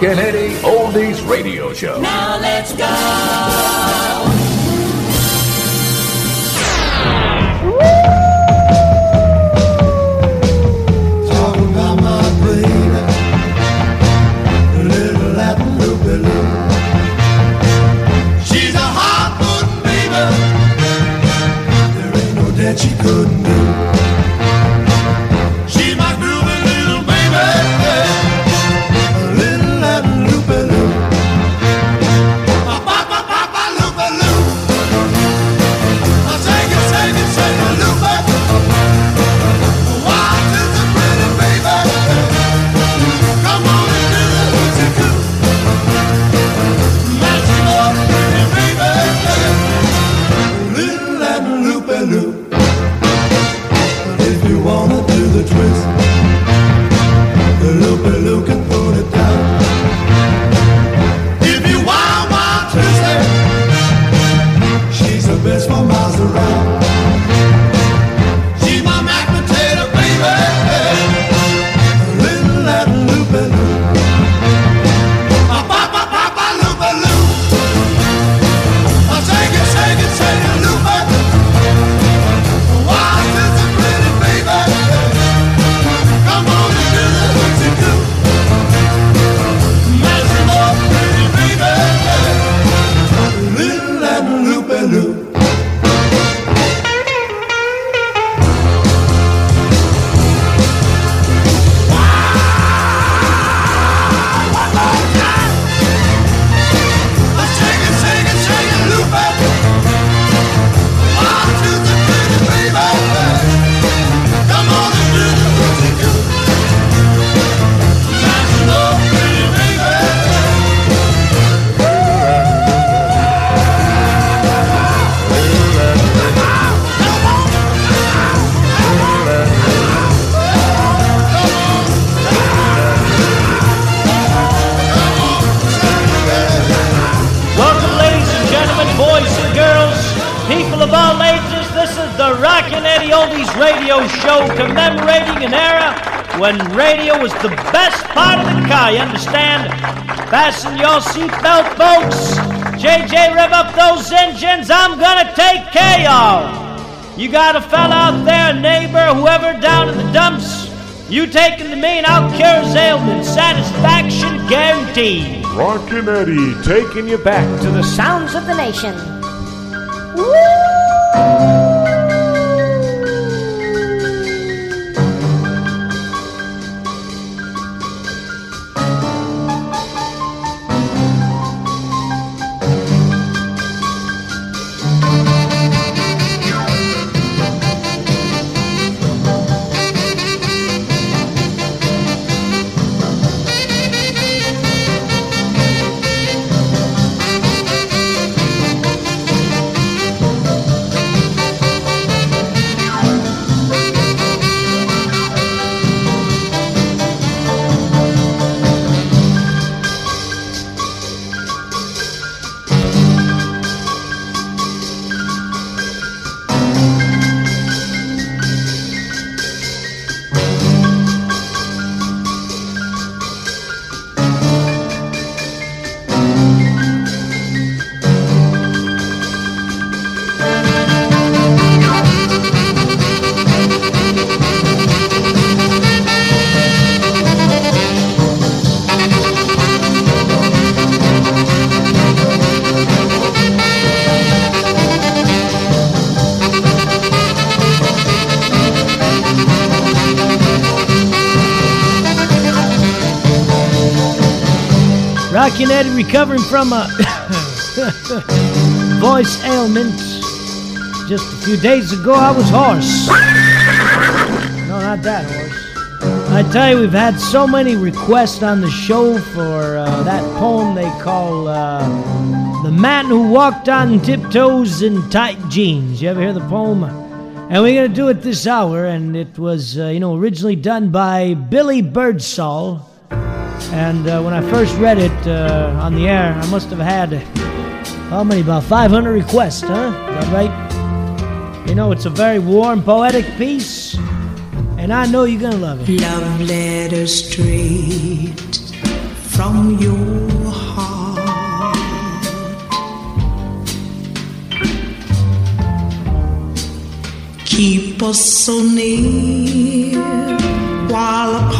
The Rockin' Eddie Oldies Radio Show. Now let's go. Talking about my baby. Little Latin Lupe Lu. She's a hot foot baby. There ain't no that she couldn't the best part of the car. You understand? Fasten your seatbelt, folks. JJ, rev up those engines. I'm gonna take care y'all. You got a fella out there, a neighbor, whoever down in the dumps. You take taking the me and I'll cure his ailment. Satisfaction guaranteed. Rockin' Eddie taking you back To the sounds of the nation. Rockin' recovering from a voice ailment. Just a few days ago, I was hoarse. No, not that horse. I tell you, we've had so many requests on the show for uh, that poem they call uh, The Man Who Walked on Tiptoes in Tight Jeans. You ever hear the poem? And we're going to do it this hour, and it was, uh, you know, originally done by Billy Birdsall. And uh, when I first read it uh, on the air, I must have had, how many, about 500 requests, huh? Is that right? You know, it's a very warm, poetic piece, and I know you're to love it. Love letter straight from your heart. Keep us so near while apart.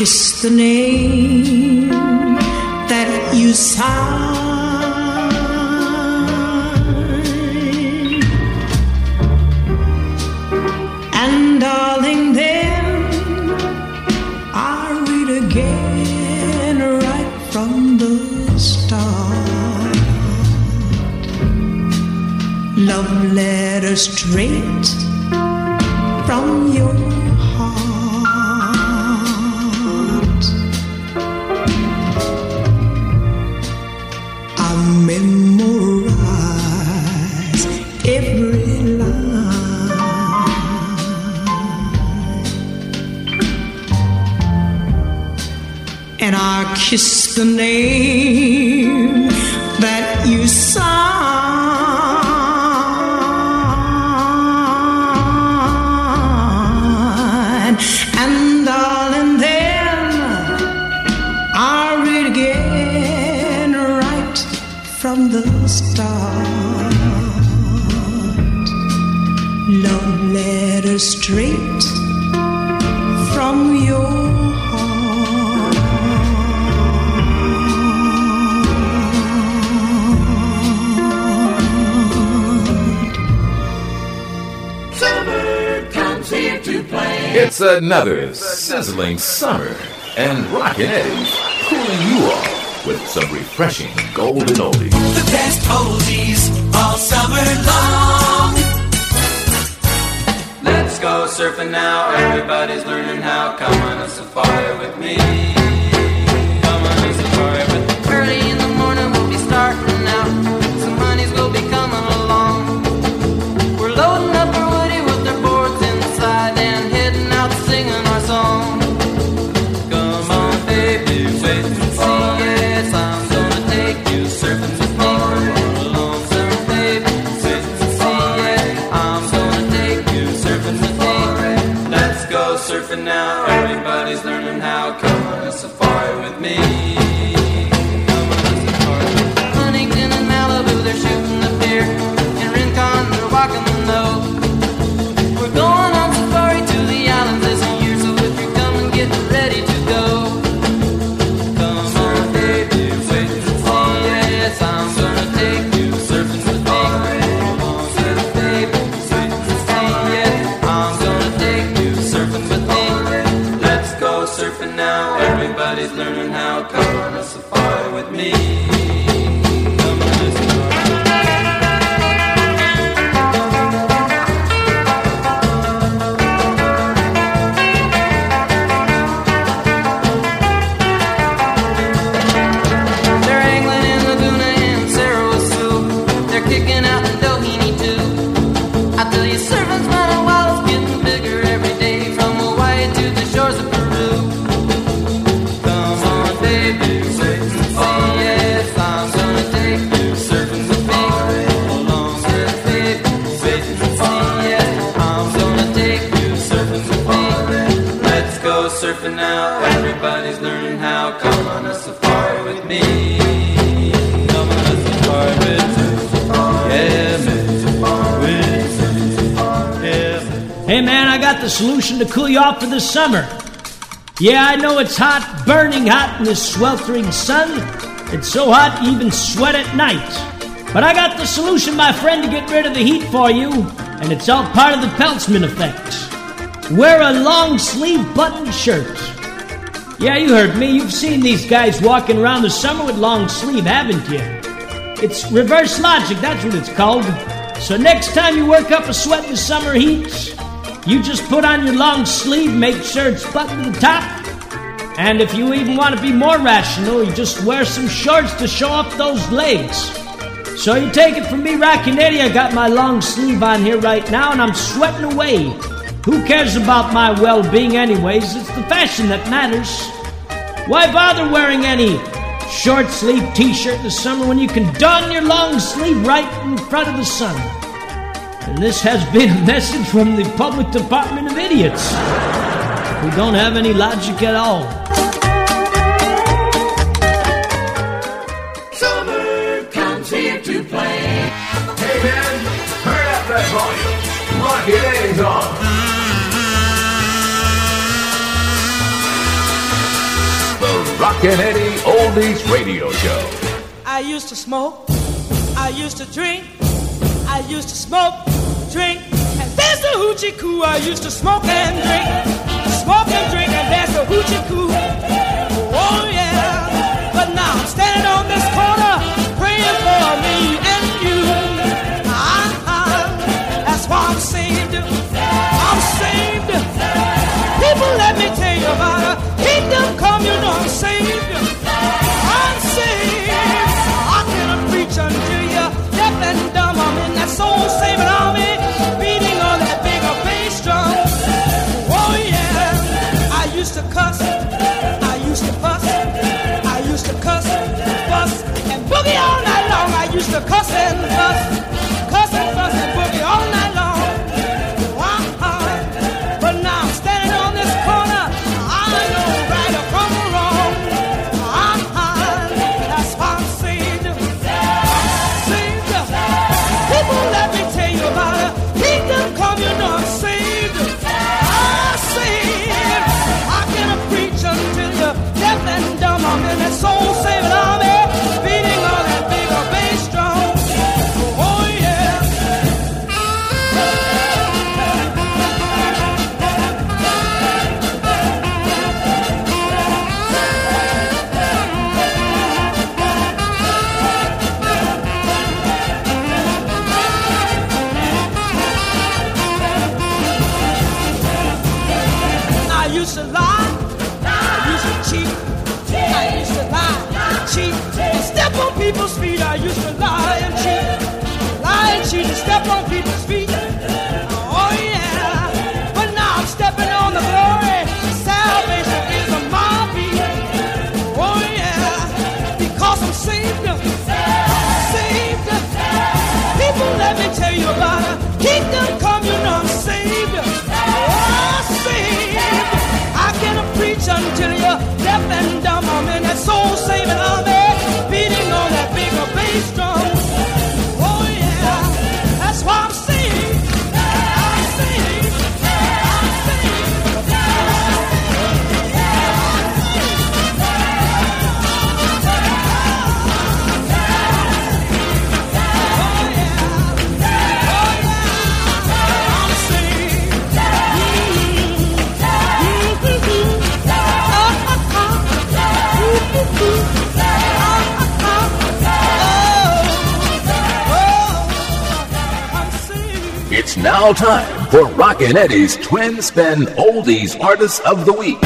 Kiss the name that you sign. And darling, then I read again right from the start. Love letter straight from your kiss the name that you sign. And darling, then I read again right from the start. Love letter straight from your It's another sizzling summer, and Rockin' Eddie's cooling you off with some refreshing golden oldies. The best oldies all summer long. Let's go surfing now. Everybody's learning how. Come on a safari with me. To cool you off for the summer. Yeah, I know it's hot, burning hot in this sweltering sun. It's so hot you even sweat at night. But I got the solution, my friend, to get rid of the heat for you, and it's all part of the Peltzman effect. Wear a long sleeve button shirt. Yeah, you heard me. You've seen these guys walking around the summer with long sleeve, haven't you? It's reverse logic, that's what it's called. So next time you work up a sweat in the summer heat, you just put on your long sleeve, make sure it's buttoned to the top. And if you even want to be more rational, you just wear some shorts to show off those legs. So you take it from me, Rockin' Eddie. I got my long sleeve on here right now, and I'm sweating away. Who cares about my well being, anyways? It's the fashion that matters. Why bother wearing any short sleeve t shirt in the summer when you can don your long sleeve right in front of the sun? And this has been a message from the Public Department of Idiots who don't have any logic at all. Summer comes here to play. Hey man, turn up that volume. Rockin' Eddie's on. The Rockin' Eddie Oldies Radio Show. I used to smoke, I used to drink, I used to smoke, drink, and there's the hoochie coo. I used to smoke and drink, smoke and drink, and there's the hoochie coo. Oh yeah, but now I'm standing on this corner praying for me and you. Ah, that's why I'm saved. I'm saved. People, let me tell you about a kingdom come. You know I'm saved. I'm saved. I can preach unto you, deaf and dumb. I'm in that soul saving army, used cuss and fuss, now time for Rockin' Eddie's Twin Spin Oldies Artists of the Week.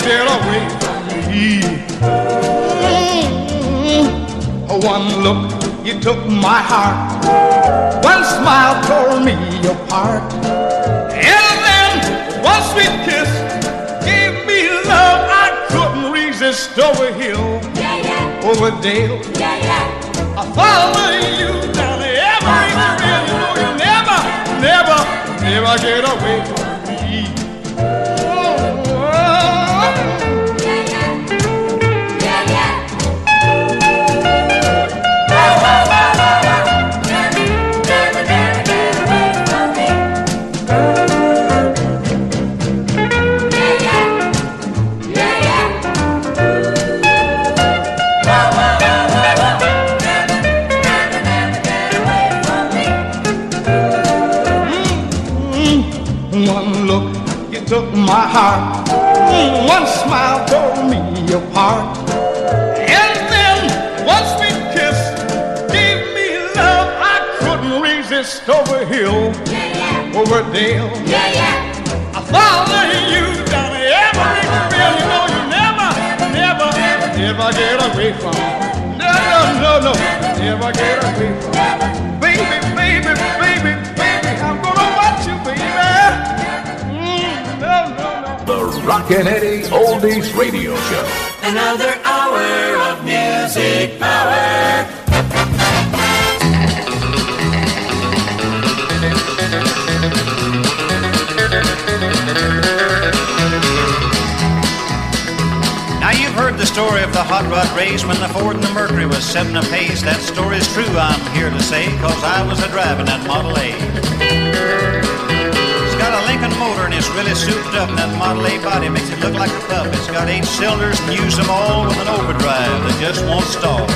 Get away from me. Mm. One look, you took my heart. One smile tore me apart. And then one sweet kiss gave me love I couldn't resist over hill, Yeah, yeah, over dale. yeah, yeah. I follow you down every trail. You know you never, never, never get away heart. One smile tore me apart. And then one sweet kiss gave me love I couldn't resist over hill, Yeah, yeah, over dale. yeah, yeah. I follow you down every trail. You know you never, never, never get away from. No, no, no, no, never get away from. Baby, baby, baby, baby, Rockin' Eddie Oldies Radio Show. Another hour of music power. Now you've heard the story of the hot rod race when the Ford and the Mercury was setting a pace. That story's true, I'm here to say, cause I was a driving that Model A. Lincoln motor and it's really souped up, and that Model A body makes it look like a pup. It's got eight cylinders and use them all with an overdrive that just won't stall.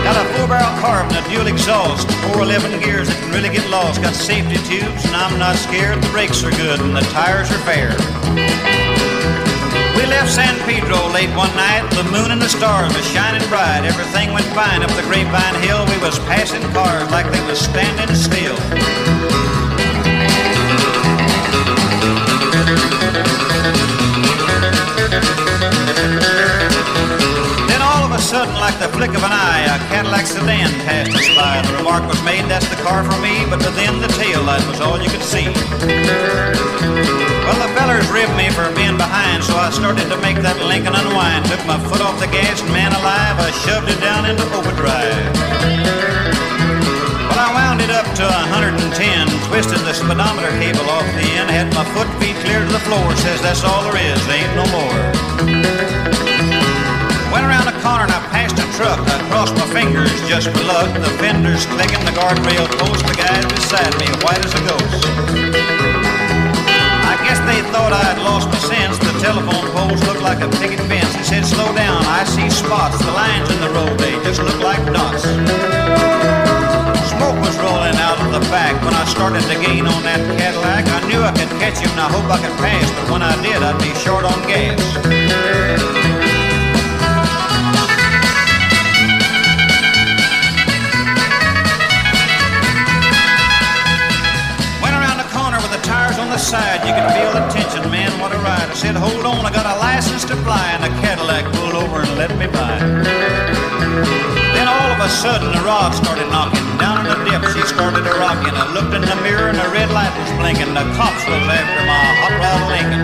Got a four-barrel carb and a dual exhaust, 411 gears that can really get lost. Got safety tubes and I'm not scared. The brakes are good and the tires are fair. We left San Pedro late one night. The moon and the stars were shining bright. Everything went fine up the Grapevine Hill. We was passing cars like they was standing still. Then all of a sudden, like the flick of an eye, a Cadillac sedan passed us by. The remark was made, that's the car for me, but within the tail light was all you could see. Well, the fellers ribbed me for being behind, so I started to make that Lincoln unwind. Took my foot off the gas, and man alive, I shoved it down into overdrive. It up to 110, twisted the speedometer cable off the end, had my foot feet clear to the floor, says that's all there is, there ain't no more. Went around the corner and I passed a truck. I crossed my fingers just for luck. The fenders clicking, the guardrail post, the guy beside me, white as a ghost. I guess they thought I had lost my sense. The telephone poles looked like a picket fence. He said, slow down, I see spots. The lines in the road, they just look like dots. Smoke was rolling out of the back. When I started to gain on that Cadillac, I knew I could catch him and I hope I could pass. But when I did, I'd be short on gas. Went around the corner with the tires on the side. You could feel the tension, man. What a ride. I said, hold on, I got a license to fly. And the Cadillac pulled over and let me by. Then all of a sudden, the rod started knocking. Down in the dip, she started to rocking. I looked in the mirror and the red light was blinking. The cops was after my hot rod Lincoln.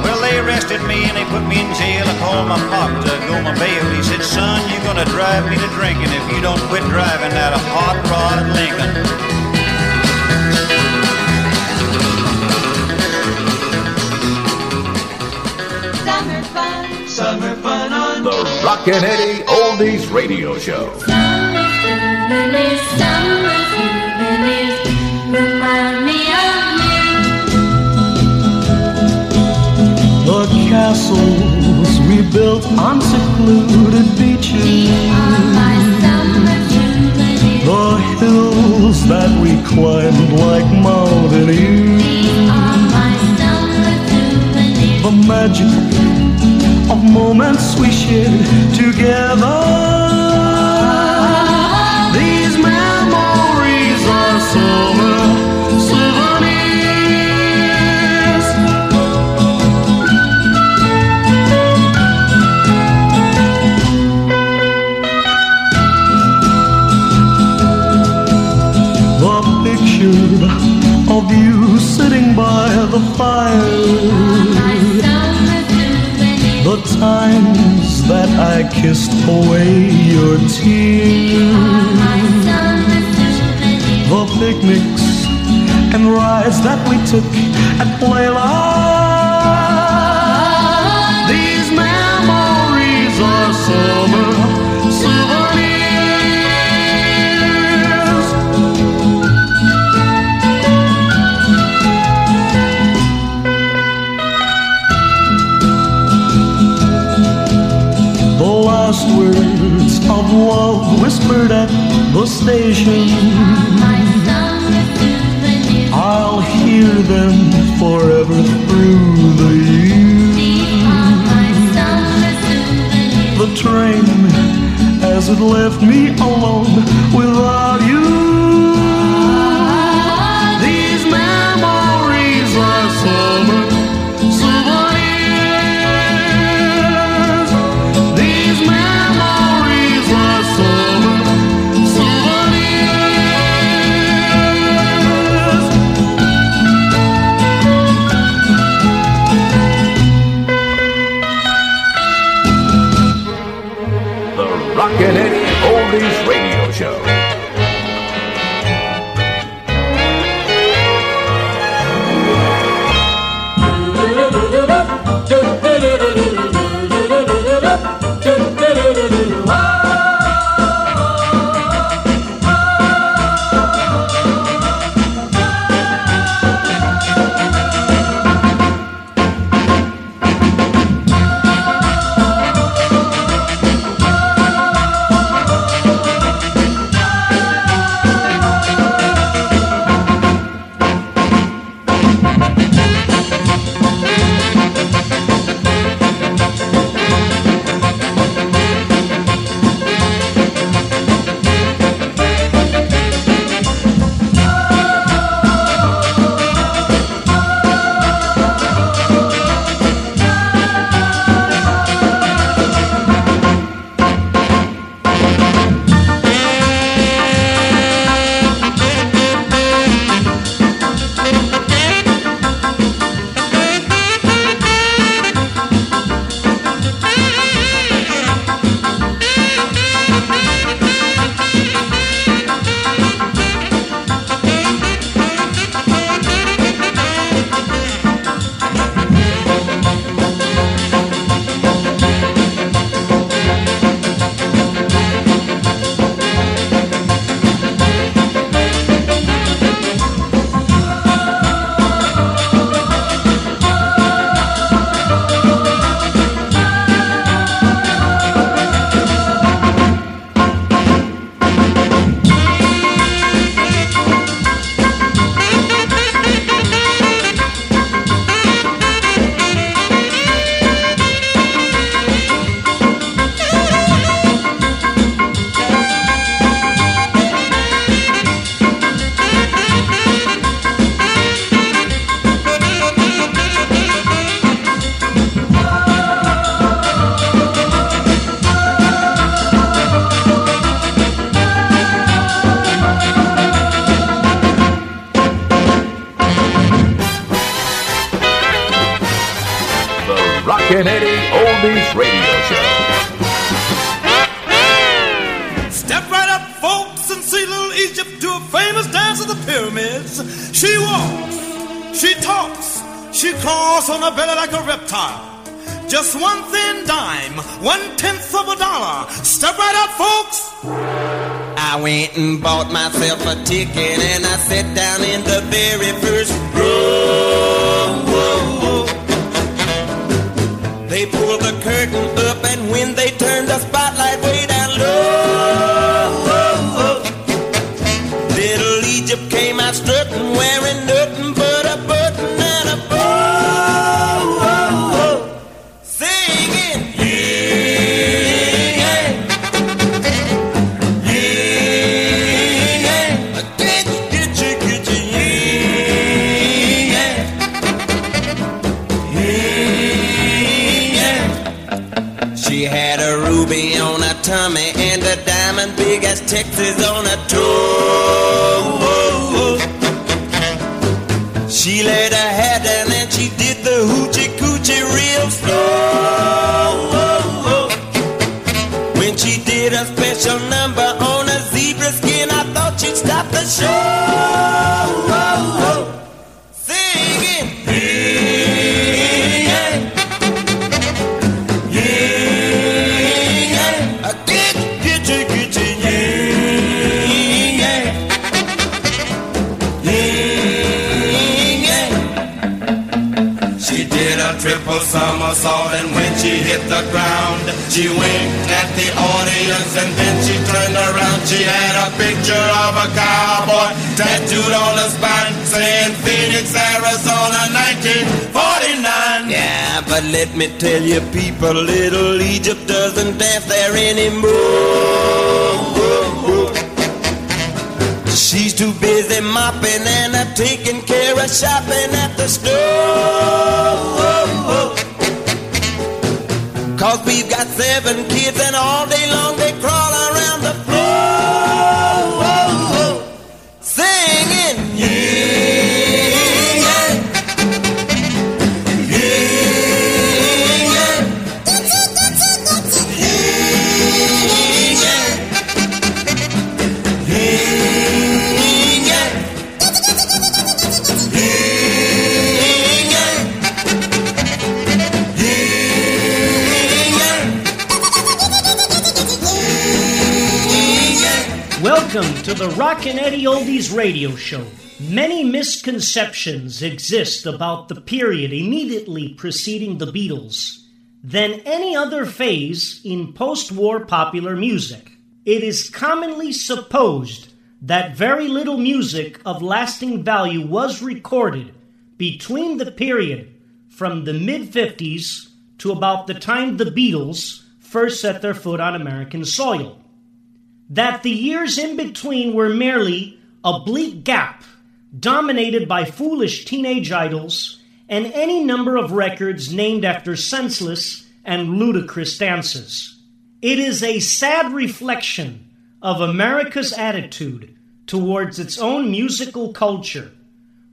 Well, they arrested me and they put me in jail. I called my pop to go my bail. He said, son, you're gonna drive me to drinking if you don't quit driving that hot rod Lincoln. Summer fun. Rockin' Eddie Oldies Radio Show. The castles we built on secluded beaches. The hills that we climbed like mountaineers. The magic of moments we shared together. These memories are summer souvenirs. The picture of you sitting by the fire. The times that I kissed away your tears. The picnics and rides that we took at Playland. Love whispered at the station. I'll hear them forever through the years. The train as it left me alone without you. I went and bought myself a ticket and I sat down in the very first row. They pulled the curtain up and when they turned the by Texas on a toe. She laid her head down and she did the hoochie coochie real slow. When she did a special number on a zebra skin, I thought she'd stop the show. Somersault and when she hit the ground, she winked at the audience and then she turned around. She had a picture of a cowboy tattooed on her spine saying Phoenix, Arizona, 1949. Yeah, but let me tell you people, little Egypt doesn't dance there anymore. She's too busy mopping and uh, taking care of shopping at the store. Seven kids and all day to the Rockin' Eddie Oldies radio show. Many misconceptions exist about the period immediately preceding the Beatles than any other phase in post war popular music. It is commonly supposed that very little music of lasting value was recorded between the period from the mid 50s to about the time the Beatles first set their foot on American soil that the years in between were merely a bleak gap dominated by foolish teenage idols and any number of records named after senseless and ludicrous dances. It is a sad reflection of America's attitude towards its own musical culture,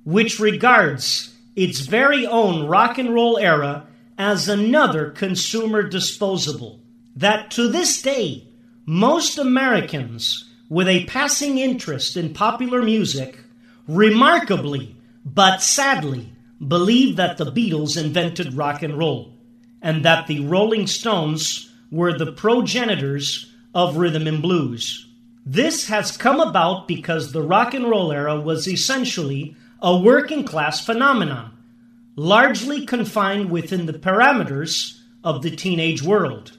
which regards its very own rock and roll era as another consumer disposable. That to this day, most Americans with a passing interest in popular music remarkably but sadly believe that the Beatles invented rock and roll and that the Rolling Stones were the progenitors of rhythm and blues. This has come about because the rock and roll era was essentially a working class phenomenon, largely confined within the parameters of the teenage world.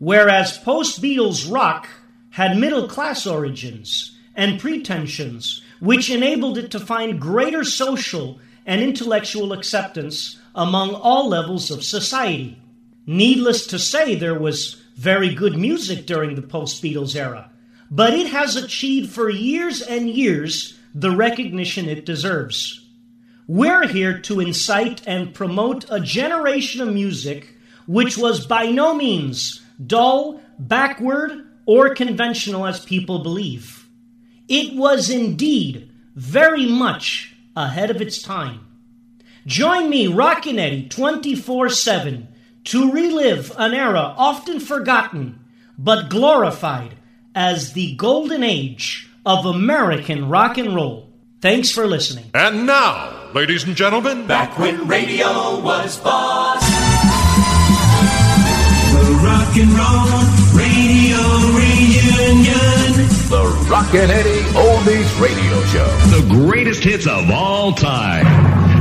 Whereas post Beatles rock had middle class origins and pretensions, which enabled it to find greater social and intellectual acceptance among all levels of society. Needless to say, there was very good music during the post Beatles era, but it has achieved for years and years the recognition it deserves. We're here to incite and promote a generation of music which was by no means dull, backward, or conventional as people believe. It was indeed very much ahead of its time. Join me, Rockin' Eddie, 24 7 to relive an era often forgotten but glorified as the golden age of American rock and roll. Thanks for listening. And now, ladies and gentlemen, Back when radio was boss. Rockin' Eddie Oldies Radio Show. The greatest hits of all time.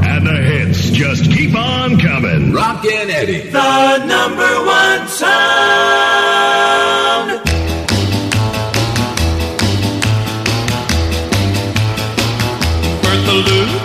And the hits just keep on coming. Rockin' Eddie. The number one sound. Bertha Lou, Bertha Lou.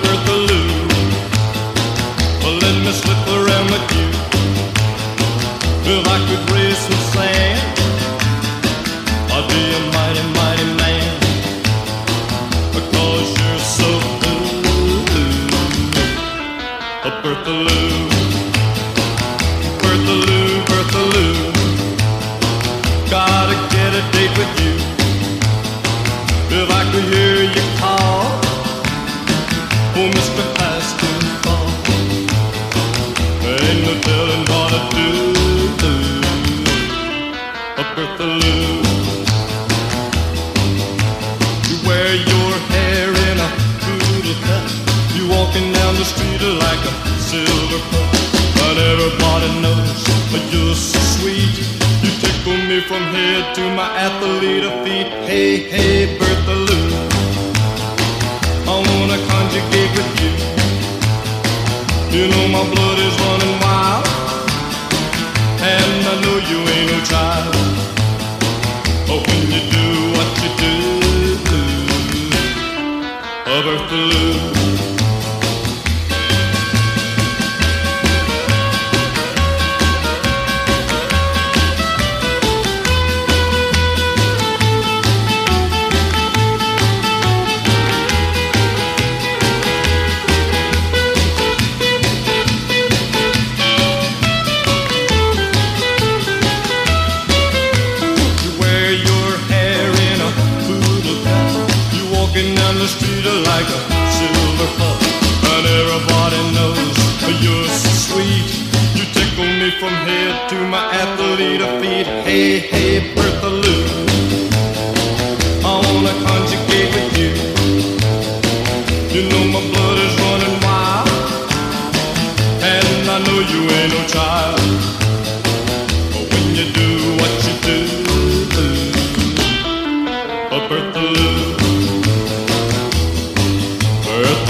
from head to my athlete feet. Hey, hey, Bertha Lou. I wanna conjugate with you. You know my blood is running wild. And I know you ain't no child. But when you do what you do, oh, Bertha Lou.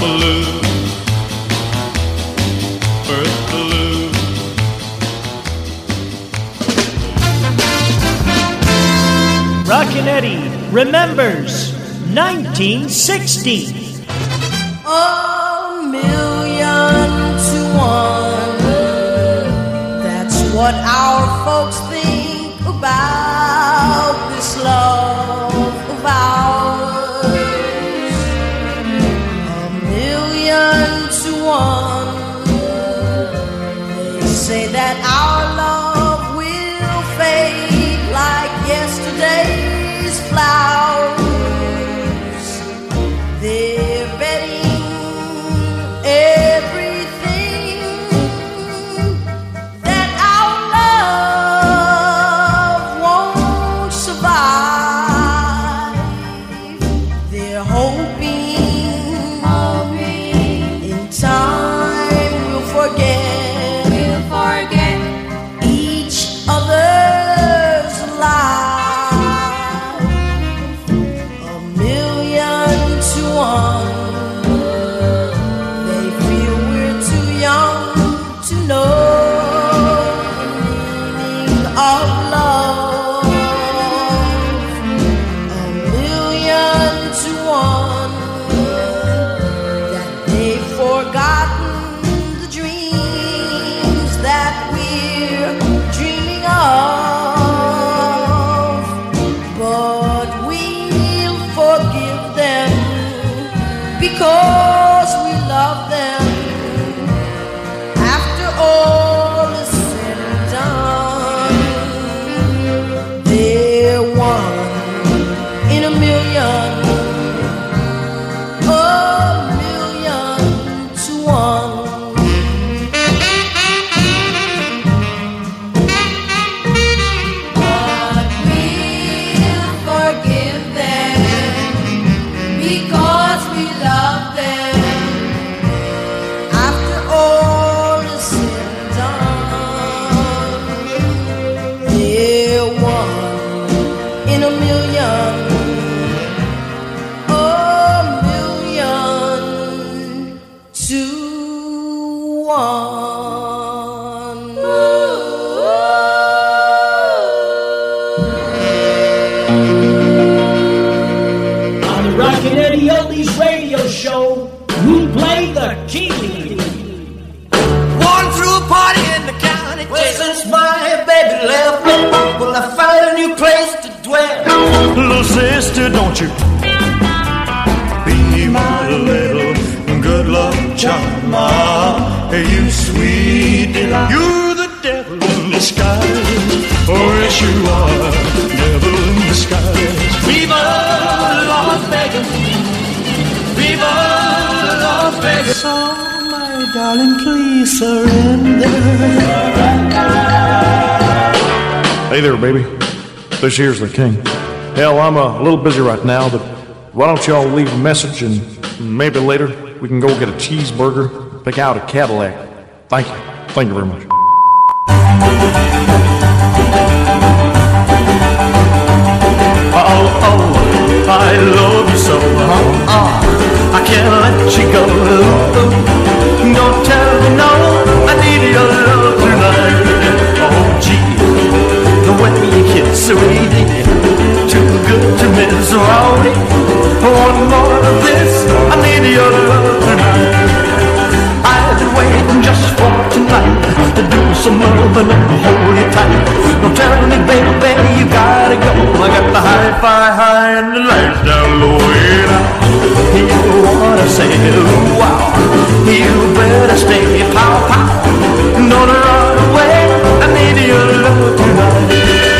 blue. Rockin' Eddie remembers 1960. A million to one. That's what our folks This here's the king. Hell, I'm a little busy right now, but why don't y'all leave a message and maybe later we can go get a cheeseburger, pick out a Cadillac. Thank you. Thank you very much. Oh, oh, I love you so. Oh, I can't let you go. I your love tonight. I've been waiting just for tonight to do some loving and hold you tight. Don't tell me, baby, baby, you gotta go. I got the hi-fi high and the lights down low. And you wanna say, wow, you better stay pow pow. Don't run away. I need your love tonight.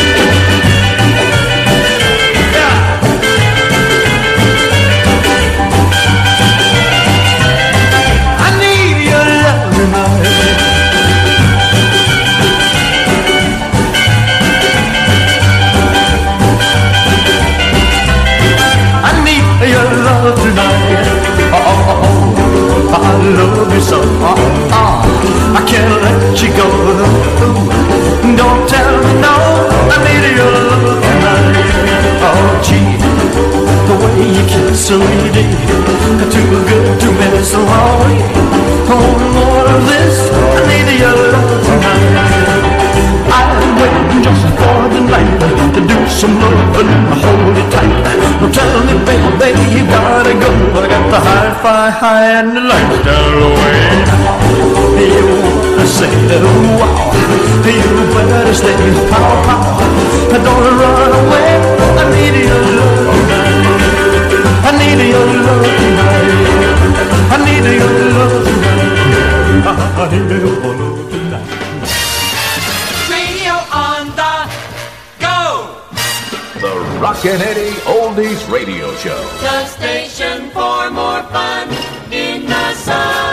Let you go. Don't tell me no. I need your love tonight. Oh, gee, the way you kiss, sweetie, too good to oh, miss. Oh, oh, more of this. I need your love tonight. Just for the night to do some loving and hold it tight. Don't tell me, baby, you gotta go. I got the hi-fi high and the lights down low. You say, wow, you better stay pow pow. Don't run away. I need your love. I need your love tonight. I need your love tonight. I need your love The Rockin' Eddie Oldies Radio Show. The station for more fun in the sun.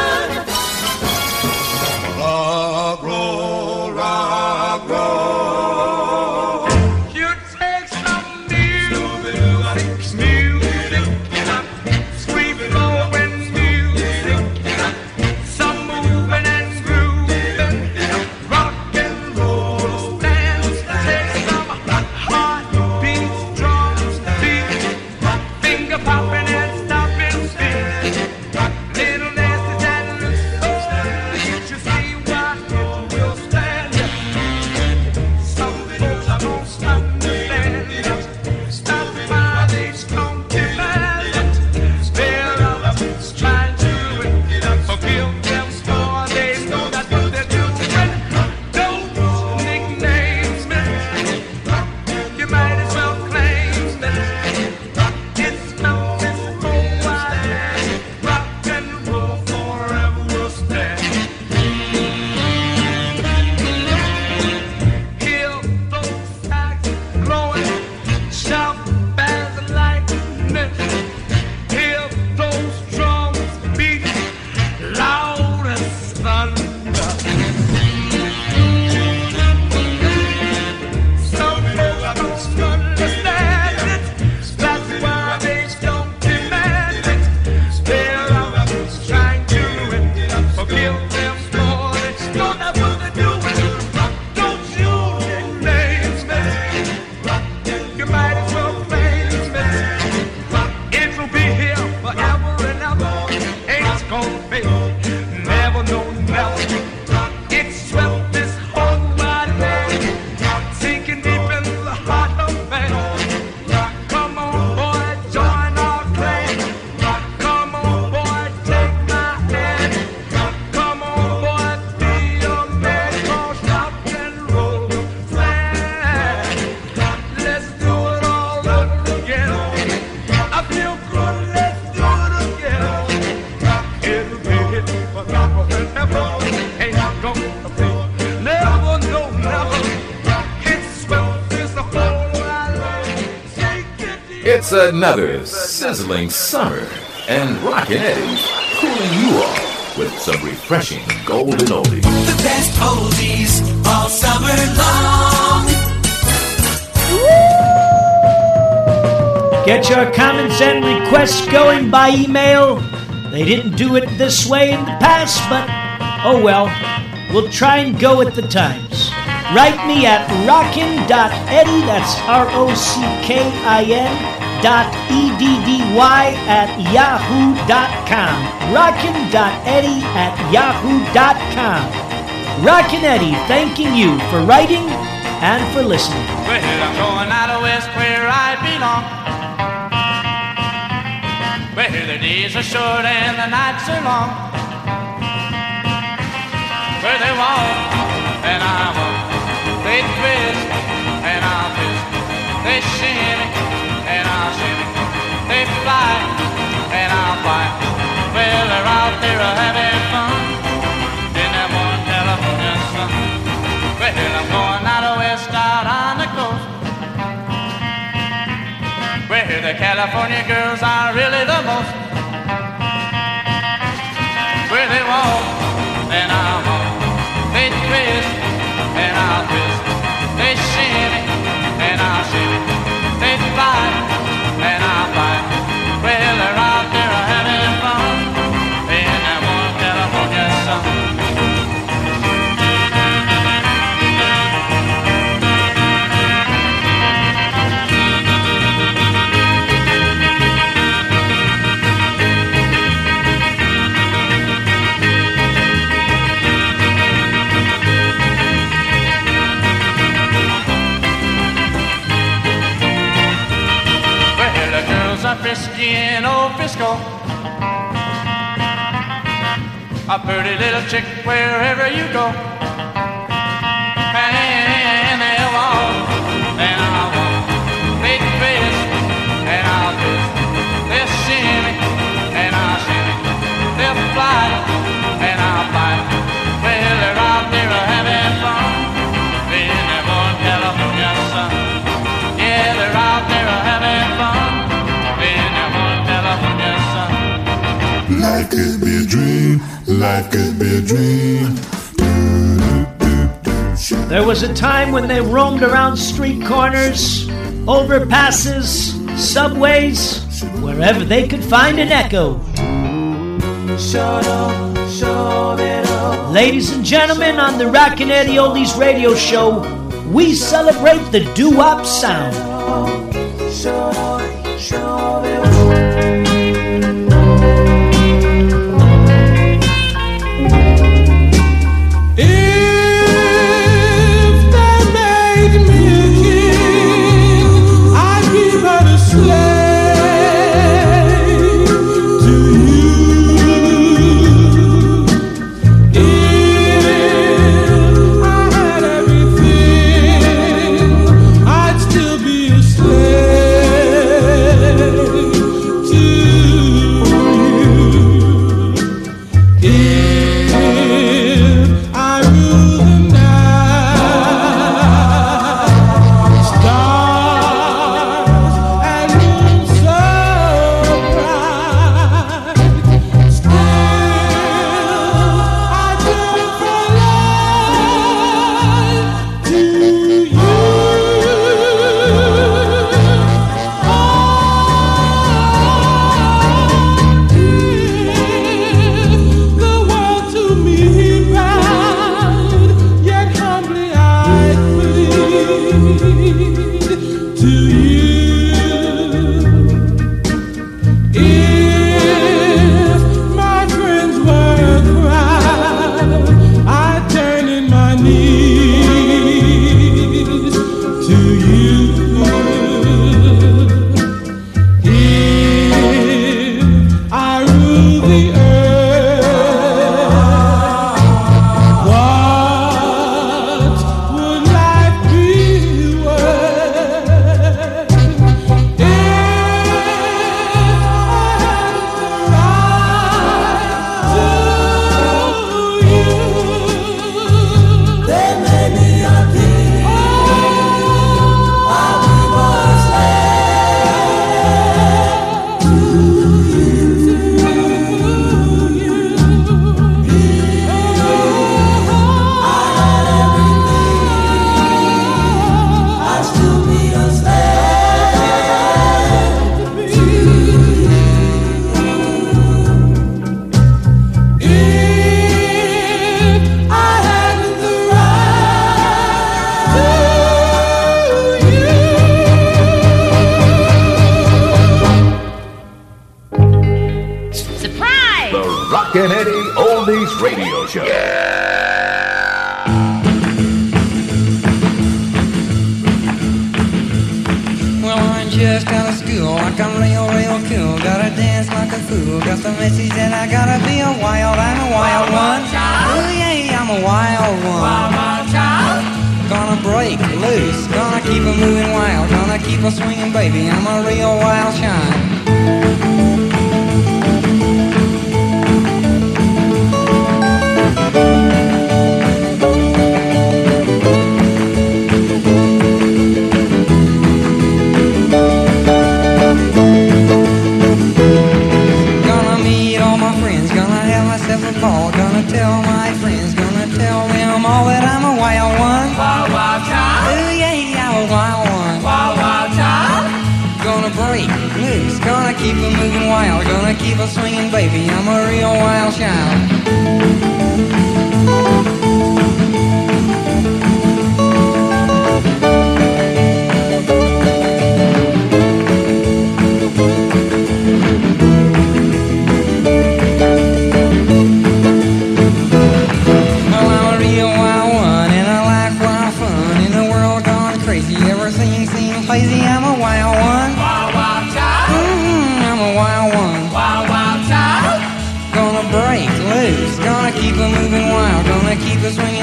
Another sizzling summer, and Rockin' Eddie's cooling you off with some refreshing golden oldies. The best oldies all summer long. Get your comments and requests going by email. They didn't do it this way in the past, but oh well. We'll try and go with the times. Write me at rockin.eddie, that's R O C K I N dot E D D Y at yahoo.com. Rockin.eddie at yahoo.com. Rockin' Eddie thanking you for writing and for listening. Well, I'm going out west where I belong. Where the days are short and the nights are long. Where they walk and I walk. They twist and I'll twist. They shimmy and I'll fly. Well, they're out there having fun in that one California sun. Well, I'm going out west out on the coast. Where the California girls are really the most. Where they walk Frisco. A pretty little chick wherever you go. Could be a dream, life could be a dream. There was a time when they roamed around street corners, overpasses, subways, wherever they could find an echo. Ladies and gentlemen, on the Rockin' Eddie Oldies radio show, we celebrate the doo-wop sound.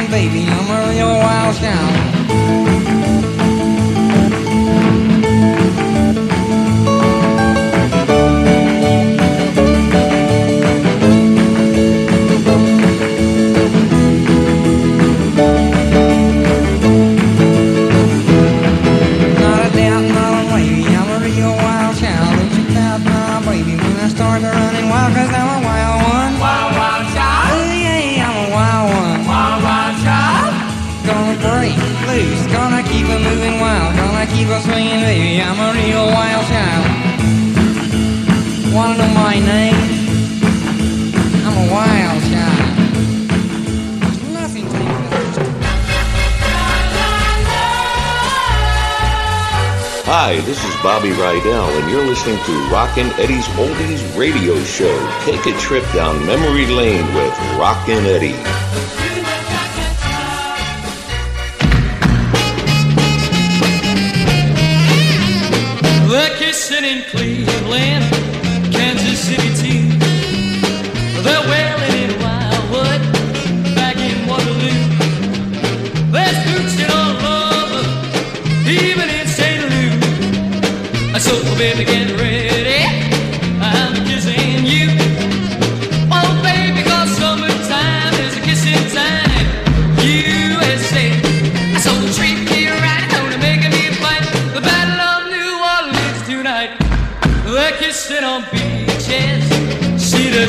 baby, I'm a real wild scout. This is Bobby Rydell, and you're listening to Rockin' Eddie's Oldies Radio Show. Take a trip down memory lane with Rockin' Eddie.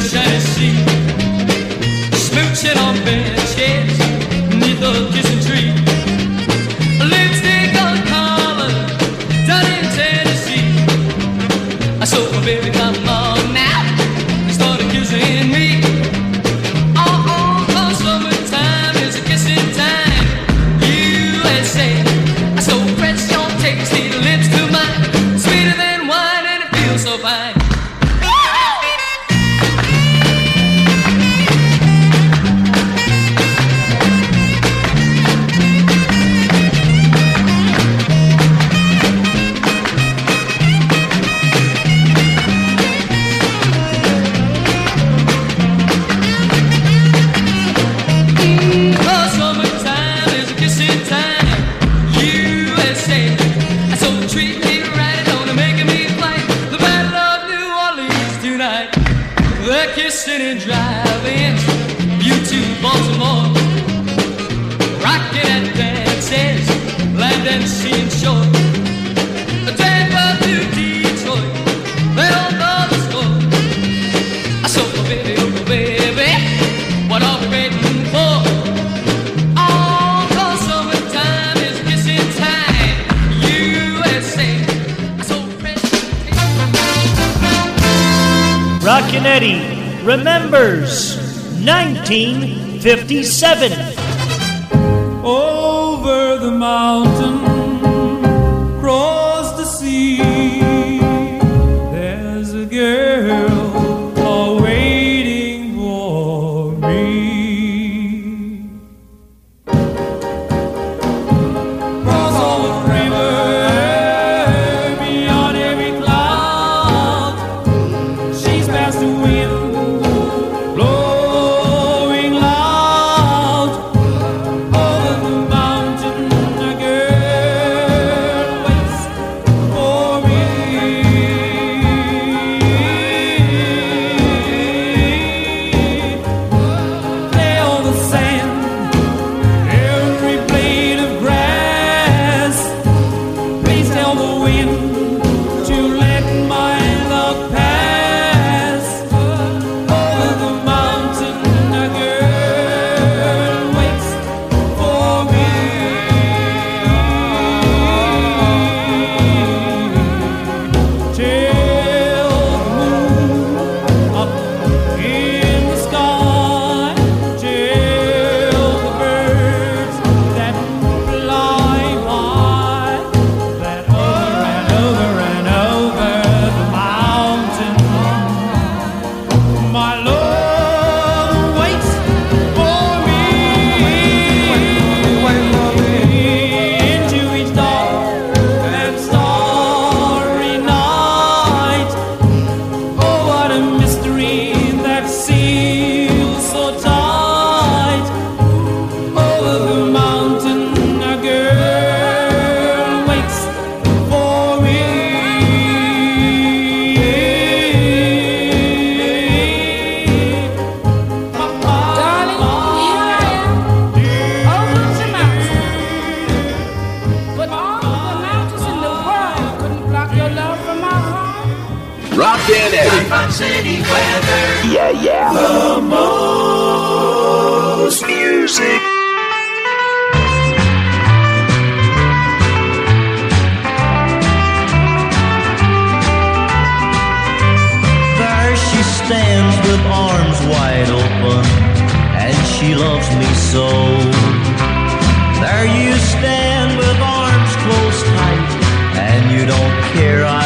Jesse. The most music. There she stands with arms wide open, and she loves me so. There you stand with arms closed tight, and you don't care. I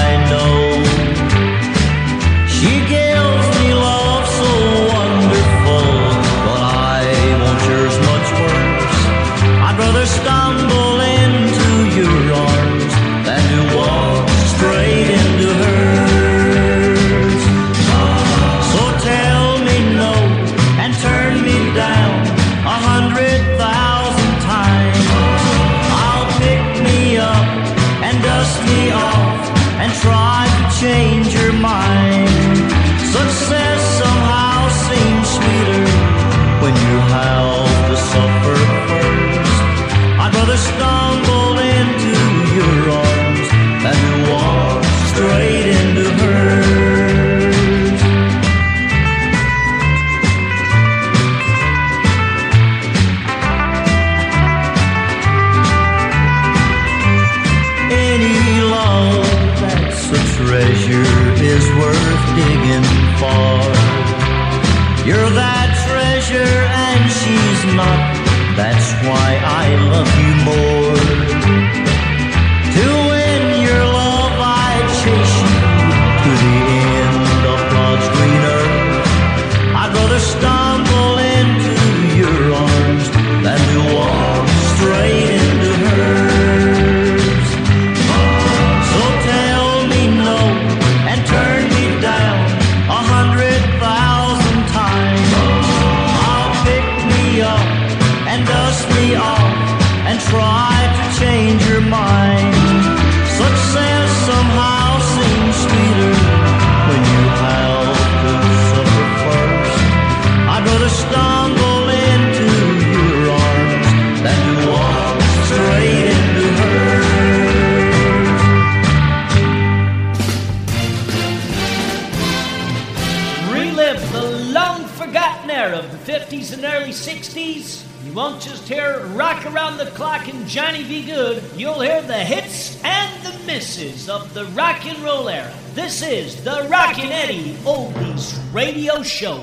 the rock and roll era. This is the Rockin' Eddie Oldies Radio Show.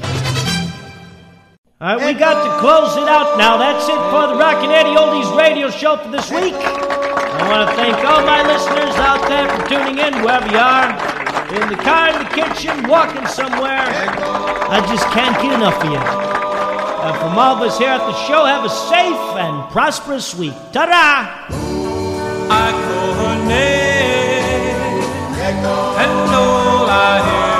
All right, we got to close it out now. That's it for the Rockin' Eddie Oldies Radio Show for this week. I want to thank all my listeners out there for tuning in, wherever you are in the car, in the kitchen, walking somewhere. I just can't get enough of you. And from all of us here at the show, have a safe and prosperous week. Ta-da! I hear.